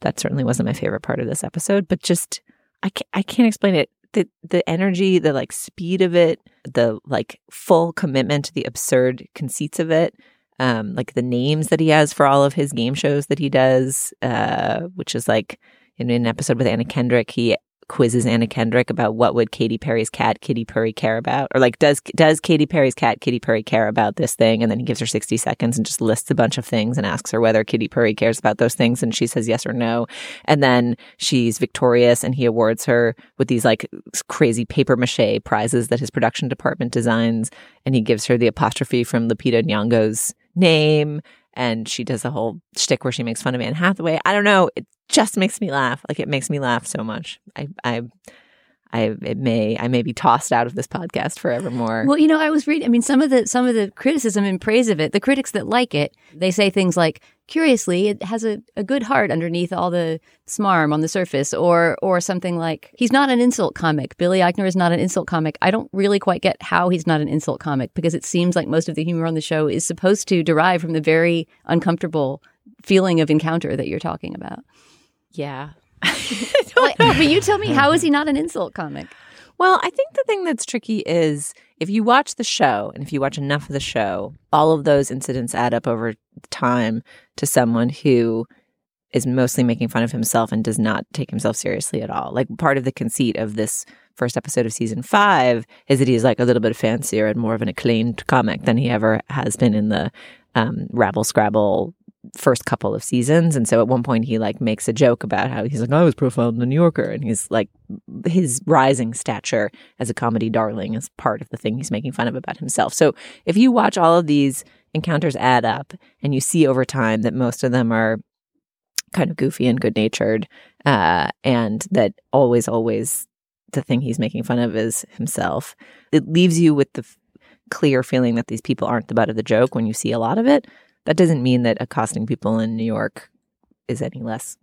That certainly wasn't my favorite part of this episode, but just I can't, I can't explain it. The the energy, the like speed of it, the like full commitment to the absurd conceits of it, um, like the names that he has for all of his game shows that he does, uh, which is like in an episode with Anna Kendrick, he quizzes Anna Kendrick about what would Katy Perry's cat Kitty Perry care about, or like does does Katy Perry's cat Kitty Perry care about this thing? And then he gives her sixty seconds and just lists a bunch of things and asks her whether Kitty Perry cares about those things, and she says yes or no. And then she's victorious, and he awards her with these like crazy paper mache prizes that his production department designs, and he gives her the apostrophe from Lupita Nyong'o's name. And she does a whole shtick where she makes fun of Anne Hathaway. I don't know. It, just makes me laugh. Like it makes me laugh so much. I I I it may I may be tossed out of this podcast forevermore. Well, you know, I was reading. I mean, some of the some of the criticism and praise of it. The critics that like it, they say things like, "Curiously, it has a, a good heart underneath all the smarm on the surface," or or something like, "He's not an insult comic. Billy Eichner is not an insult comic." I don't really quite get how he's not an insult comic because it seems like most of the humor on the show is supposed to derive from the very uncomfortable feeling of encounter that you're talking about. Yeah. But you tell me, how is he not an insult comic? Well, I think the thing that's tricky is if you watch the show and if you watch enough of the show, all of those incidents add up over time to someone who is mostly making fun of himself and does not take himself seriously at all. Like part of the conceit of this first episode of season five is that he's like a little bit fancier and more of an acclaimed comic than he ever has been in the um, rabble scrabble first couple of seasons. And so at one point he like makes a joke about how he's like, I was profiled in the New Yorker. And he's like, his rising stature as a comedy darling is part of the thing he's making fun of about himself. So if you watch all of these encounters add up and you see over time that most of them are kind of goofy and good natured, uh, and that always, always the thing he's making fun of is himself, it leaves you with the f- clear feeling that these people aren't the butt of the joke when you see a lot of it. That doesn't mean that accosting people in New York is any less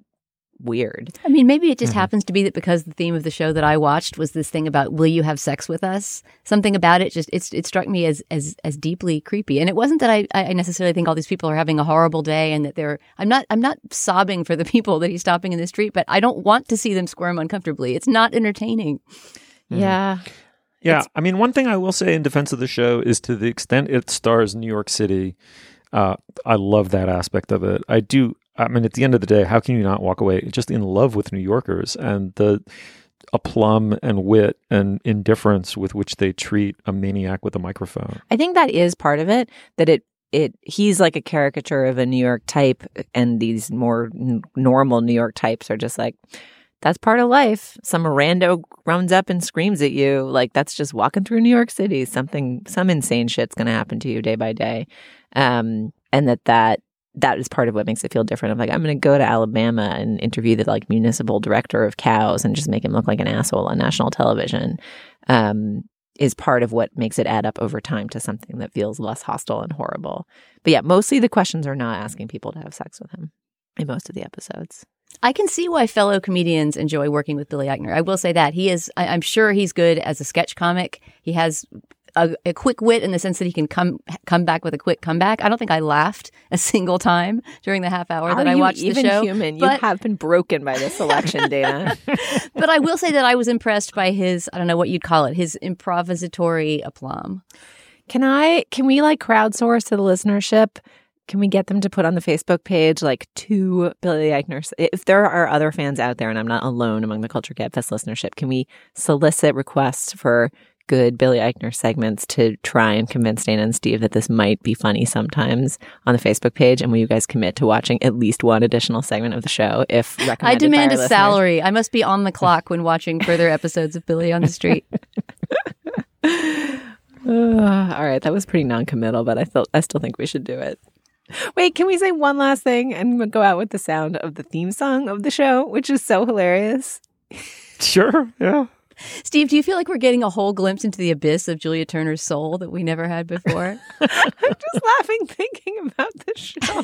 weird. I mean, maybe it just mm-hmm. happens to be that because the theme of the show that I watched was this thing about will you have sex with us? Something about it just it's, it struck me as as as deeply creepy. And it wasn't that I, I necessarily think all these people are having a horrible day and that they're I'm not I'm not sobbing for the people that he's stopping in the street, but I don't want to see them squirm uncomfortably. It's not entertaining. Mm-hmm. Yeah. Yeah, I mean, one thing I will say in defense of the show is to the extent it stars New York City, uh, I love that aspect of it. I do. I mean, at the end of the day, how can you not walk away just in love with New Yorkers and the aplomb and wit and indifference with which they treat a maniac with a microphone? I think that is part of it. That it it he's like a caricature of a New York type, and these more n- normal New York types are just like that's part of life. Some rando runs up and screams at you, like that's just walking through New York City. Something, some insane shit's going to happen to you day by day, um, and that that that is part of what makes it feel different. I'm like, I'm going to go to Alabama and interview the like municipal director of cows and just make him look like an asshole on national television. Um, is part of what makes it add up over time to something that feels less hostile and horrible. But yeah, mostly the questions are not asking people to have sex with him in most of the episodes. I can see why fellow comedians enjoy working with Billy Eichner. I will say that he is. I, I'm sure he's good as a sketch comic. He has a, a quick wit in the sense that he can come come back with a quick comeback. I don't think I laughed a single time during the half hour Are that I watched even the show. human? but- you have been broken by this election, Dana. but I will say that I was impressed by his. I don't know what you'd call it. His improvisatory aplomb. Can I? Can we like crowdsource to the listenership? Can we get them to put on the Facebook page like two Billy Eichner? If there are other fans out there, and I'm not alone among the Culture Gabfest listenership, can we solicit requests for good Billy Eichner segments to try and convince Dana and Steve that this might be funny sometimes on the Facebook page? And will you guys commit to watching at least one additional segment of the show if recommended? I demand a listeners? salary. I must be on the clock when watching further episodes of Billy on the Street. Ugh, all right, that was pretty non-committal, but I still I still think we should do it. Wait, can we say one last thing and go out with the sound of the theme song of the show, which is so hilarious? Sure, yeah. Steve, do you feel like we're getting a whole glimpse into the abyss of Julia Turner's soul that we never had before? I'm just laughing thinking about the show.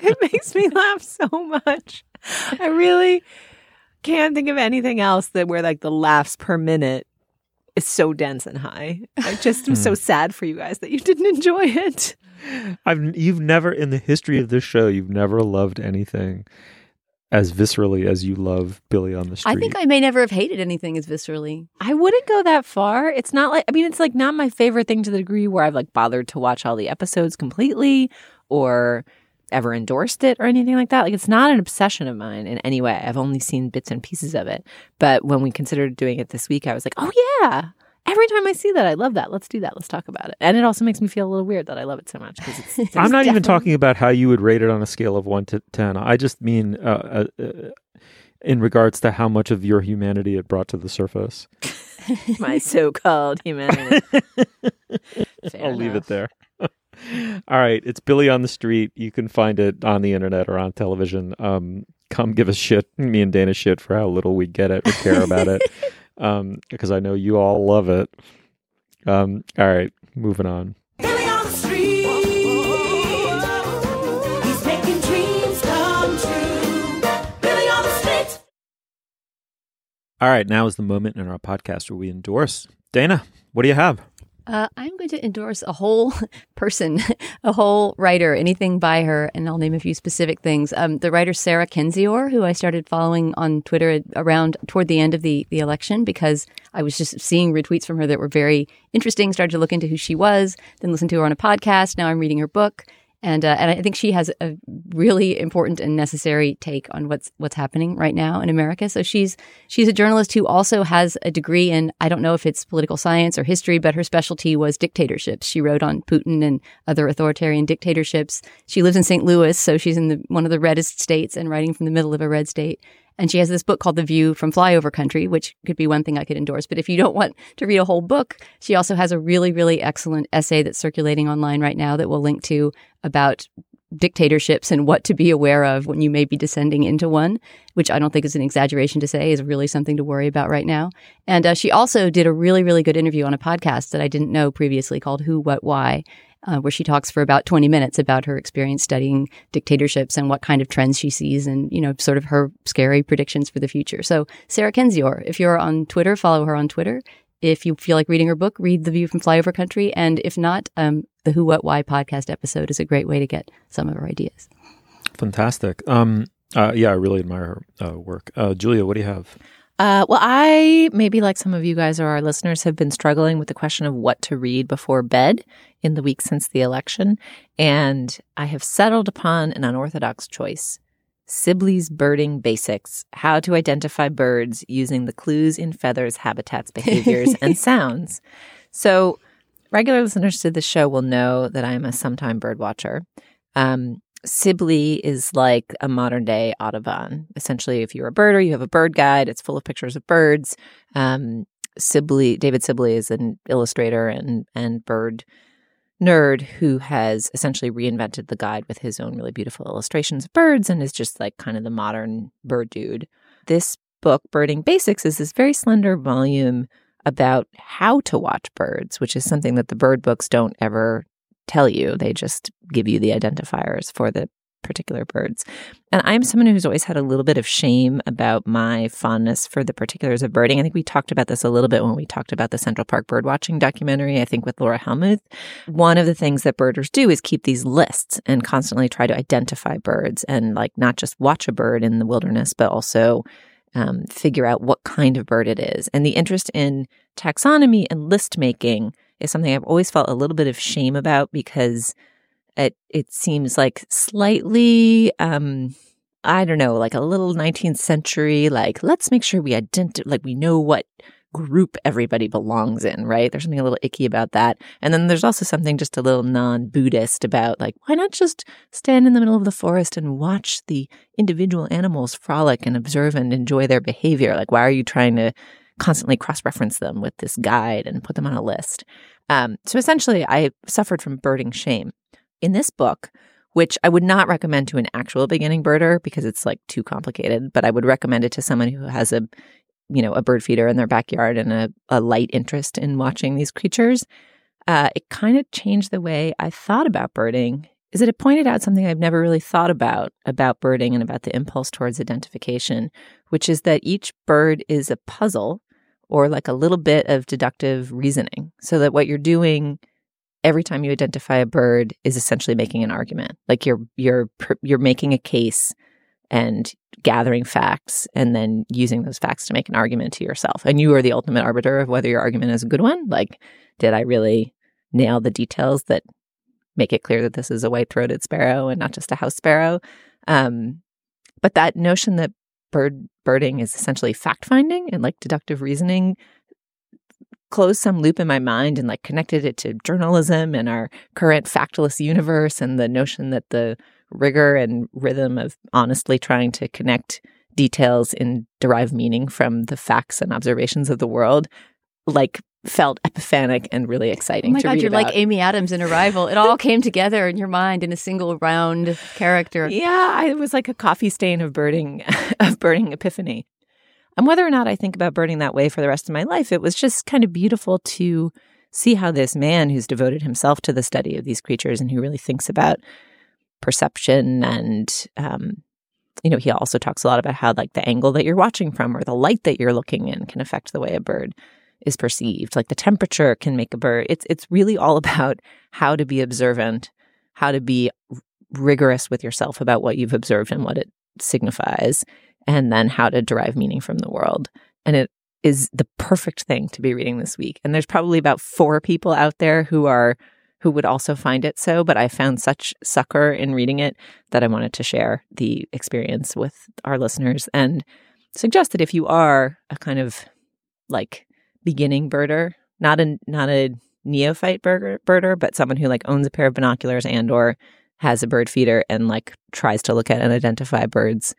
it makes me laugh so much. I really can't think of anything else that where like the laughs per minute is so dense and high. I just am so hmm. sad for you guys that you didn't enjoy it. I've you've never in the history of this show you've never loved anything as viscerally as you love Billy on the street. I think I may never have hated anything as viscerally. I wouldn't go that far. It's not like I mean it's like not my favorite thing to the degree where I've like bothered to watch all the episodes completely or ever endorsed it or anything like that. Like it's not an obsession of mine in any way. I've only seen bits and pieces of it. But when we considered doing it this week, I was like, "Oh yeah. Every time I see that, I love that. Let's do that. Let's talk about it." And it also makes me feel a little weird that I love it so much because it's I'm not even talking about how you would rate it on a scale of one to ten. I just mean uh, uh, uh, in regards to how much of your humanity it brought to the surface. my so-called humanity. I'll leave it there. All right, it's Billy on the Street. You can find it on the internet or on television. Um, come give us shit, me and Dana shit for how little we get it or care about it. Um, because I know you all love it. Um, all right, moving on. Billy on the street. He's making dreams come true. Billy on the street. All right, now is the moment in our podcast where we endorse. Dana, what do you have? Uh, I'm going to endorse a whole person, a whole writer, anything by her, and I'll name a few specific things. Um, the writer Sarah Kendzior, who I started following on Twitter around toward the end of the, the election because I was just seeing retweets from her that were very interesting. Started to look into who she was, then listened to her on a podcast. Now I'm reading her book. And, uh, and I think she has a really important and necessary take on what's what's happening right now in America. So she's she's a journalist who also has a degree in I don't know if it's political science or history, but her specialty was dictatorships. She wrote on Putin and other authoritarian dictatorships. She lives in St. Louis, so she's in the, one of the reddest states and writing from the middle of a red state. And she has this book called The View from Flyover Country, which could be one thing I could endorse. But if you don't want to read a whole book, she also has a really, really excellent essay that's circulating online right now that we'll link to about dictatorships and what to be aware of when you may be descending into one, which I don't think is an exaggeration to say is really something to worry about right now. And uh, she also did a really, really good interview on a podcast that I didn't know previously called Who, What, Why. Uh, where she talks for about 20 minutes about her experience studying dictatorships and what kind of trends she sees and, you know, sort of her scary predictions for the future. So, Sarah Kendzior, if you're on Twitter, follow her on Twitter. If you feel like reading her book, read The View from Flyover Country. And if not, um, the Who, What, Why podcast episode is a great way to get some of her ideas. Fantastic. Um, uh, yeah, I really admire her uh, work. Uh, Julia, what do you have? Uh, well, I maybe like some of you guys or our listeners have been struggling with the question of what to read before bed in the week since the election, and I have settled upon an unorthodox choice. Sibley's Birding Basics How to Identify Birds Using the Clues in Feathers, Habitats, Behaviors, and Sounds. So, regular listeners to the show will know that I'm a sometime bird watcher. Um, Sibley is like a modern day Audubon. Essentially, if you're a birder, you have a bird guide. It's full of pictures of birds. Um, Sibley, David Sibley is an illustrator and and bird nerd who has essentially reinvented the guide with his own really beautiful illustrations of birds and is just like kind of the modern bird dude. This book, Birding Basics, is this very slender volume about how to watch birds, which is something that the bird books don't ever tell you. They just give you the identifiers for the particular birds. And I'm someone who's always had a little bit of shame about my fondness for the particulars of birding. I think we talked about this a little bit when we talked about the Central Park birdwatching documentary, I think with Laura Helmuth. One of the things that birders do is keep these lists and constantly try to identify birds and like not just watch a bird in the wilderness, but also um, figure out what kind of bird it is. And the interest in taxonomy and list making is something I've always felt a little bit of shame about because it it seems like slightly um I don't know, like a little 19th century like let's make sure we identify like we know what group everybody belongs in, right? There's something a little icky about that. And then there's also something just a little non-Buddhist about like why not just stand in the middle of the forest and watch the individual animals frolic and observe and enjoy their behavior? Like why are you trying to constantly cross-reference them with this guide and put them on a list? Um, so essentially, I suffered from birding shame. In this book, which I would not recommend to an actual beginning birder because it's like too complicated, but I would recommend it to someone who has a, you know, a bird feeder in their backyard and a, a light interest in watching these creatures. Uh, it kind of changed the way I thought about birding. Is that it pointed out something I've never really thought about about birding and about the impulse towards identification, which is that each bird is a puzzle or like a little bit of deductive reasoning so that what you're doing every time you identify a bird is essentially making an argument. Like you're you're you're making a case and gathering facts and then using those facts to make an argument to yourself. And you are the ultimate arbiter of whether your argument is a good one. Like did i really nail the details that make it clear that this is a white-throated sparrow and not just a house sparrow? Um, but that notion that bird birding is essentially fact finding and like deductive reasoning closed some loop in my mind and like connected it to journalism and our current factless universe and the notion that the rigor and rhythm of honestly trying to connect details and derive meaning from the facts and observations of the world like felt epiphanic and really exciting. Oh my to God, you're about. like Amy Adams in Arrival. It all came together in your mind in a single round character. Yeah, I it was like a coffee stain of burning of burning epiphany. And whether or not I think about birding that way for the rest of my life, it was just kind of beautiful to see how this man who's devoted himself to the study of these creatures and who really thinks about perception and um, you know he also talks a lot about how like the angle that you're watching from or the light that you're looking in can affect the way a bird is perceived. Like the temperature can make a bird it's it's really all about how to be observant how to be rigorous with yourself about what you've observed and what it signifies and then how to derive meaning from the world. And it is the perfect thing to be reading this week. And there's probably about four people out there who are who would also find it so but i found such succor in reading it that i wanted to share the experience with our listeners and suggest that if you are a kind of like beginning birder not a not a neophyte birder, birder but someone who like owns a pair of binoculars and or has a bird feeder and like tries to look at and identify birds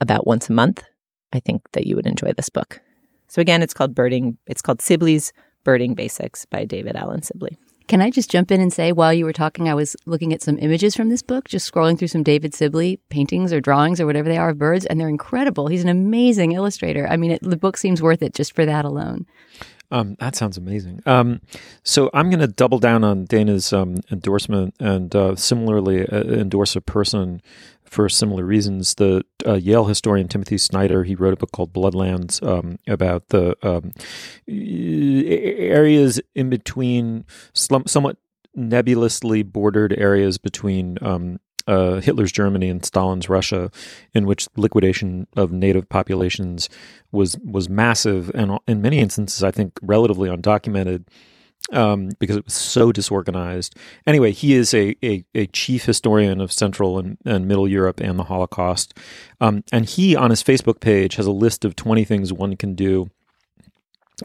about once a month i think that you would enjoy this book so again it's called birding it's called sibley's birding basics by david allen sibley Can I just jump in and say, while you were talking, I was looking at some images from this book, just scrolling through some David Sibley paintings or drawings or whatever they are of birds, and they're incredible. He's an amazing illustrator. I mean, it, the book seems worth it just for that alone. Um, that sounds amazing. Um, so I'm going to double down on Dana's um, endorsement and uh, similarly uh, endorse a person for similar reasons. The uh, Yale historian Timothy Snyder he wrote a book called Bloodlands um, about the um, areas in between, slum- somewhat nebulously bordered areas between um, uh, Hitler's Germany and Stalin's Russia, in which liquidation of native populations was was massive and in many instances, I think, relatively undocumented. Um, because it was so disorganized. Anyway, he is a, a, a chief historian of Central and, and Middle Europe and the Holocaust. Um, and he, on his Facebook page, has a list of 20 things one can do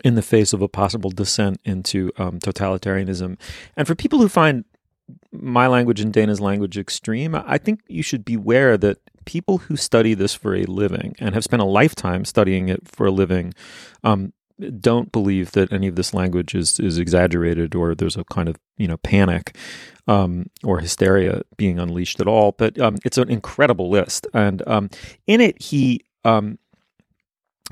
in the face of a possible descent into um, totalitarianism. And for people who find my language and Dana's language extreme, I think you should beware that people who study this for a living and have spent a lifetime studying it for a living um, don't believe that any of this language is is exaggerated or there's a kind of you know panic um, or hysteria being unleashed at all. But um, it's an incredible list, and um, in it he um,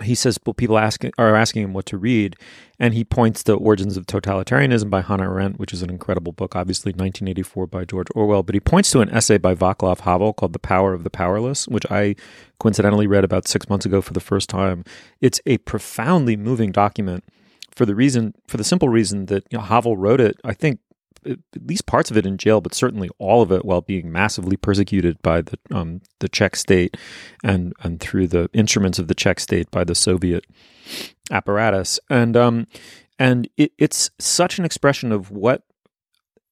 he says people asking are asking him what to read, and he points to Origins of Totalitarianism by Hannah Arendt, which is an incredible book, obviously 1984 by George Orwell. But he points to an essay by Václav Havel called "The Power of the Powerless," which I coincidentally read about six months ago for the first time. It's a profoundly moving document for the reason, for the simple reason that you know, Havel wrote it. I think at least parts of it in jail, but certainly all of it while being massively persecuted by the um, the Czech state and and through the instruments of the Czech state by the Soviet apparatus. And um, and it, it's such an expression of what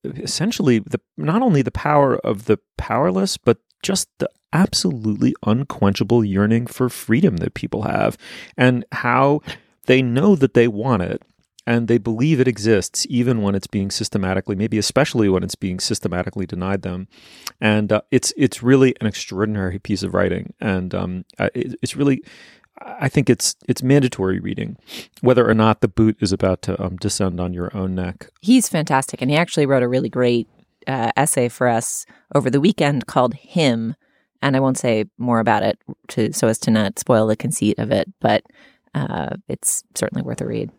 essentially the not only the power of the powerless, but just the absolutely unquenchable yearning for freedom that people have, and how they know that they want it and they believe it exists even when it's being systematically maybe especially when it's being systematically denied them and uh, it's it's really an extraordinary piece of writing and um, it, it's really I think it's it's mandatory reading, whether or not the boot is about to um, descend on your own neck. He's fantastic, and he actually wrote a really great uh, essay for us over the weekend called "Him," and I won't say more about it to so as to not spoil the conceit of it, but uh, it's certainly worth a read.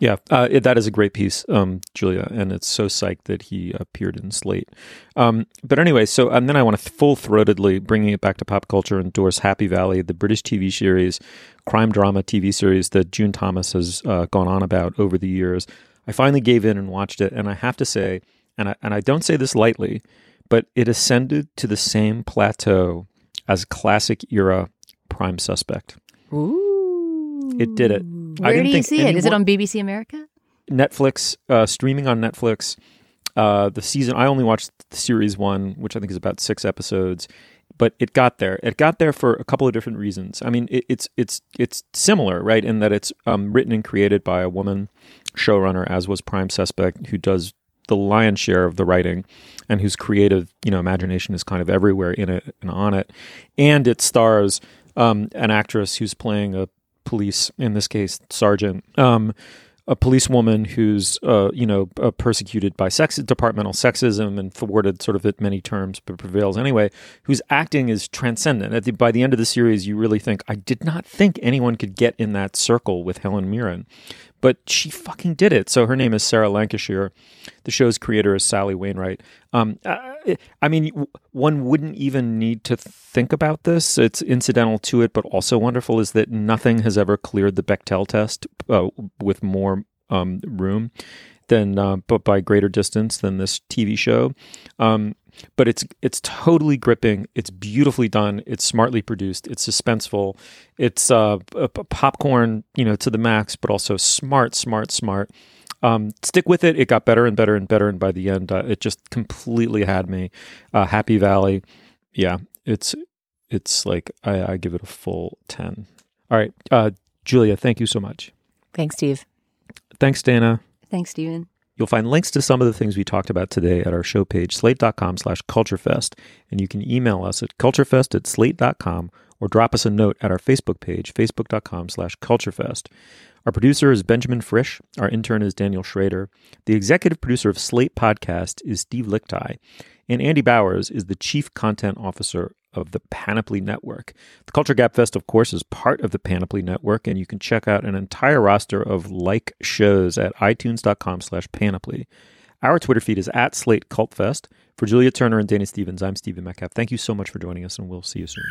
Yeah, uh, it, that is a great piece, um, Julia, and it's so psyched that he appeared in Slate. Um, but anyway, so and then I want to full throatedly bringing it back to pop culture endorse Happy Valley, the British TV series, crime drama TV series that June Thomas has uh, gone on about over the years. I finally gave in and watched it, and I have to say, and I, and I don't say this lightly, but it ascended to the same plateau as classic era Prime Suspect. Ooh, it did it. Where do you see it? Is it on BBC America? Netflix, uh, streaming on Netflix. Uh, the season I only watched series one, which I think is about six episodes, but it got there. It got there for a couple of different reasons. I mean, it, it's it's it's similar, right, in that it's um, written and created by a woman showrunner, as was Prime Suspect, who does the lion's share of the writing, and whose creative, you know, imagination is kind of everywhere in it and on it, and it stars um, an actress who's playing a police, in this case, sergeant. Um, a policewoman who's uh, you know uh, persecuted by sex departmental sexism and thwarted sort of at many terms but prevails anyway whose acting is transcendent at the, by the end of the series you really think i did not think anyone could get in that circle with helen mirren but she fucking did it. So her name is sarah lancashire. The show's creator is sally wainwright. Um, I, I mean one wouldn't even need to think about this. It's incidental to it but also wonderful is that nothing has ever cleared the Bechdel test uh, with more um, room than uh, but by greater distance than this TV show. Um, but it's it's totally gripping. It's beautifully done. It's smartly produced. It's suspenseful. It's uh, a, a popcorn, you know, to the max, but also smart, smart, smart. Um, stick with it. It got better and better and better, and by the end, uh, it just completely had me. Uh, Happy Valley, yeah, it's it's like I, I give it a full ten. All right, uh, Julia, thank you so much. Thanks, Steve. Thanks, Dana. Thanks, Stephen. You'll find links to some of the things we talked about today at our show page, slate.com slash culturefest. And you can email us at culturefest at slate.com or drop us a note at our Facebook page, facebook.com slash culturefest. Our producer is Benjamin Frisch. Our intern is Daniel Schrader. The executive producer of Slate Podcast is Steve Lickteig. And Andy Bowers is the chief content officer of the Panoply Network. The Culture Gabfest, of course, is part of the Panoply Network, and you can check out an entire roster of like shows at itunes.com slash panoply. Our Twitter feed is at Slate Cult Fest. For Julia Turner and Dana Stevens, I'm Stephen Metcalf. Thank you so much for joining us, and we'll see you soon.